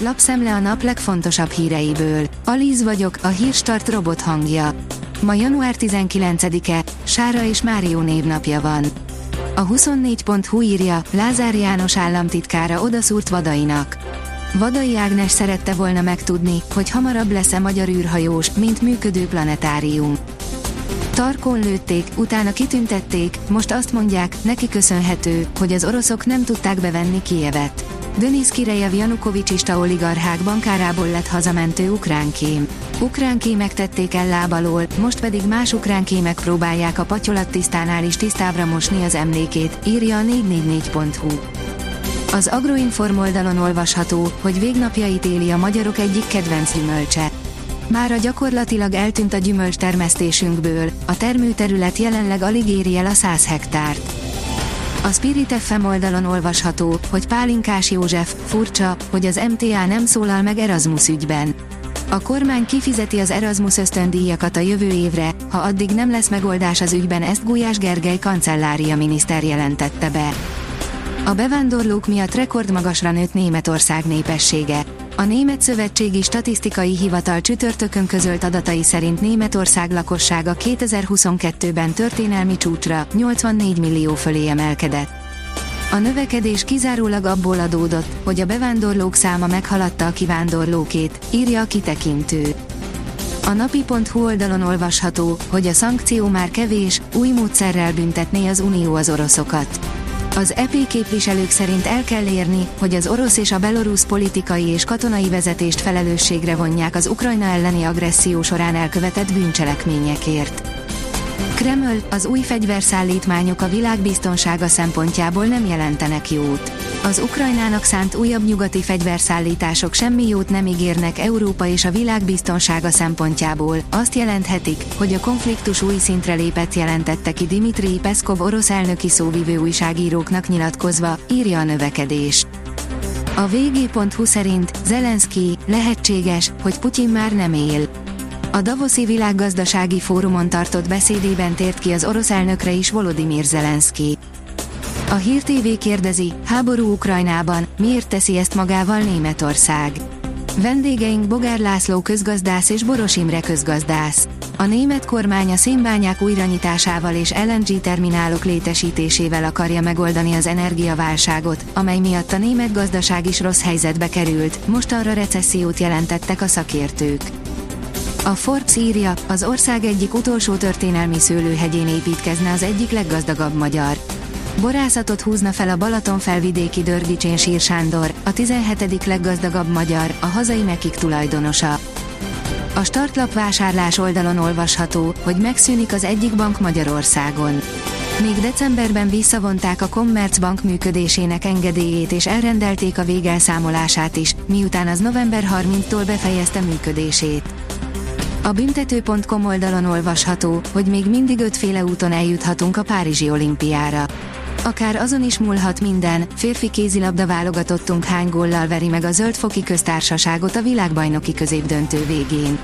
lapszemle a nap legfontosabb híreiből. Alíz vagyok, a hírstart robot hangja. Ma január 19-e, Sára és Márió névnapja van. A 24.hu írja, Lázár János államtitkára odaszúrt vadainak. Vadai Ágnes szerette volna megtudni, hogy hamarabb lesz-e magyar űrhajós, mint működő planetárium. Tarkon lőtték, utána kitüntették, most azt mondják, neki köszönhető, hogy az oroszok nem tudták bevenni Kievet. Denis Kirejev Janukovicsista oligarchák bankárából lett hazamentő ukrán kémek tették el lábalól, most pedig más ukránkémek próbálják a patyolat tisztánál is tisztábra mosni az emlékét, írja a 444.hu. Az Agroinform oldalon olvasható, hogy végnapjait éli a magyarok egyik kedvenc gyümölcse. Mára gyakorlatilag eltűnt a gyümölcs termesztésünkből, a termőterület jelenleg alig éri el a 100 hektárt. A Spirit FM oldalon olvasható, hogy Pálinkás József, furcsa, hogy az MTA nem szólal meg Erasmus ügyben. A kormány kifizeti az Erasmus ösztöndíjakat a jövő évre, ha addig nem lesz megoldás az ügyben ezt Gulyás Gergely kancellária miniszter jelentette be. A bevándorlók miatt rekordmagasra nőtt Németország népessége. A Német Szövetségi Statisztikai Hivatal csütörtökön közölt adatai szerint Németország lakossága 2022-ben történelmi csúcsra, 84 millió fölé emelkedett. A növekedés kizárólag abból adódott, hogy a bevándorlók száma meghaladta a kivándorlókét, írja a kitekintő. A napi.hu oldalon olvasható, hogy a szankció már kevés, új módszerrel büntetné az Unió az oroszokat. Az EP képviselők szerint el kell érni, hogy az orosz és a belorusz politikai és katonai vezetést felelősségre vonják az Ukrajna elleni agresszió során elkövetett bűncselekményekért. Kreml, az új fegyverszállítmányok a világ biztonsága szempontjából nem jelentenek jót. Az Ukrajnának szánt újabb nyugati fegyverszállítások semmi jót nem ígérnek Európa és a világ biztonsága szempontjából, azt jelenthetik, hogy a konfliktus új szintre lépett jelentette ki Dimitri Peszkov orosz elnöki szóvivő újságíróknak nyilatkozva, írja a növekedés. A vg.hu szerint Zelenszky lehetséges, hogy Putyin már nem él. A Davoszi Világgazdasági Fórumon tartott beszédében tért ki az orosz elnökre is Volodymyr Zelenszky. A Hír TV kérdezi, háború Ukrajnában, miért teszi ezt magával Németország? Vendégeink Bogár László közgazdász és Boros Imre közgazdász. A német kormány a szénbányák újranyitásával és LNG terminálok létesítésével akarja megoldani az energiaválságot, amely miatt a német gazdaság is rossz helyzetbe került, most arra recessziót jelentettek a szakértők. A Forbes írja, az ország egyik utolsó történelmi szőlőhegyén építkezne az egyik leggazdagabb magyar. Borászatot húzna fel a Balaton felvidéki Dörgicsén Sír Sándor, a 17. leggazdagabb magyar, a hazai mekik tulajdonosa. A startlap vásárlás oldalon olvasható, hogy megszűnik az egyik bank Magyarországon. Még decemberben visszavonták a Commerzbank működésének engedélyét és elrendelték a végelszámolását is, miután az november 30-tól befejezte működését. A büntető.com oldalon olvasható, hogy még mindig ötféle úton eljuthatunk a Párizsi olimpiára. Akár azon is múlhat minden, férfi kézilabda válogatottunk hány góllal veri meg a Zöldfoki köztársaságot a világbajnoki középdöntő végén.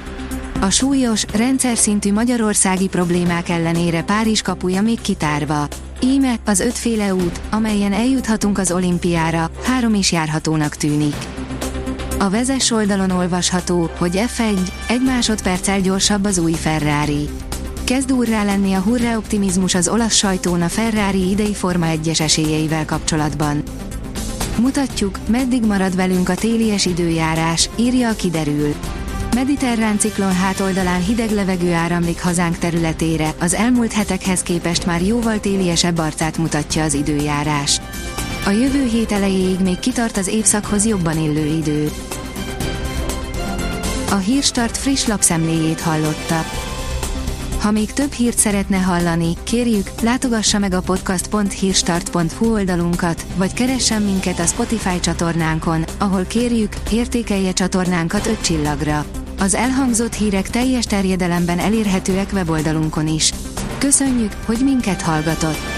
A súlyos, rendszer szintű magyarországi problémák ellenére Párizs kapuja még kitárva. Íme, az ötféle út, amelyen eljuthatunk az olimpiára, három is járhatónak tűnik. A vezes oldalon olvasható, hogy F1, egy másodperccel gyorsabb az új Ferrari. Kezd úrrá lenni a hurrá optimizmus az olasz sajtón a Ferrari idei Forma 1-es esélyeivel kapcsolatban. Mutatjuk, meddig marad velünk a télies időjárás, írja a kiderül. Mediterrán ciklon hátoldalán hideg levegő áramlik hazánk területére, az elmúlt hetekhez képest már jóval téliesebb arcát mutatja az időjárás. A jövő hét elejéig még kitart az évszakhoz jobban illő idő. A Hírstart friss lapszemléjét hallotta. Ha még több hírt szeretne hallani, kérjük, látogassa meg a podcast.hírstart.hu oldalunkat, vagy keressen minket a Spotify csatornánkon, ahol kérjük, értékelje csatornánkat 5 csillagra. Az elhangzott hírek teljes terjedelemben elérhetőek weboldalunkon is. Köszönjük, hogy minket hallgatott!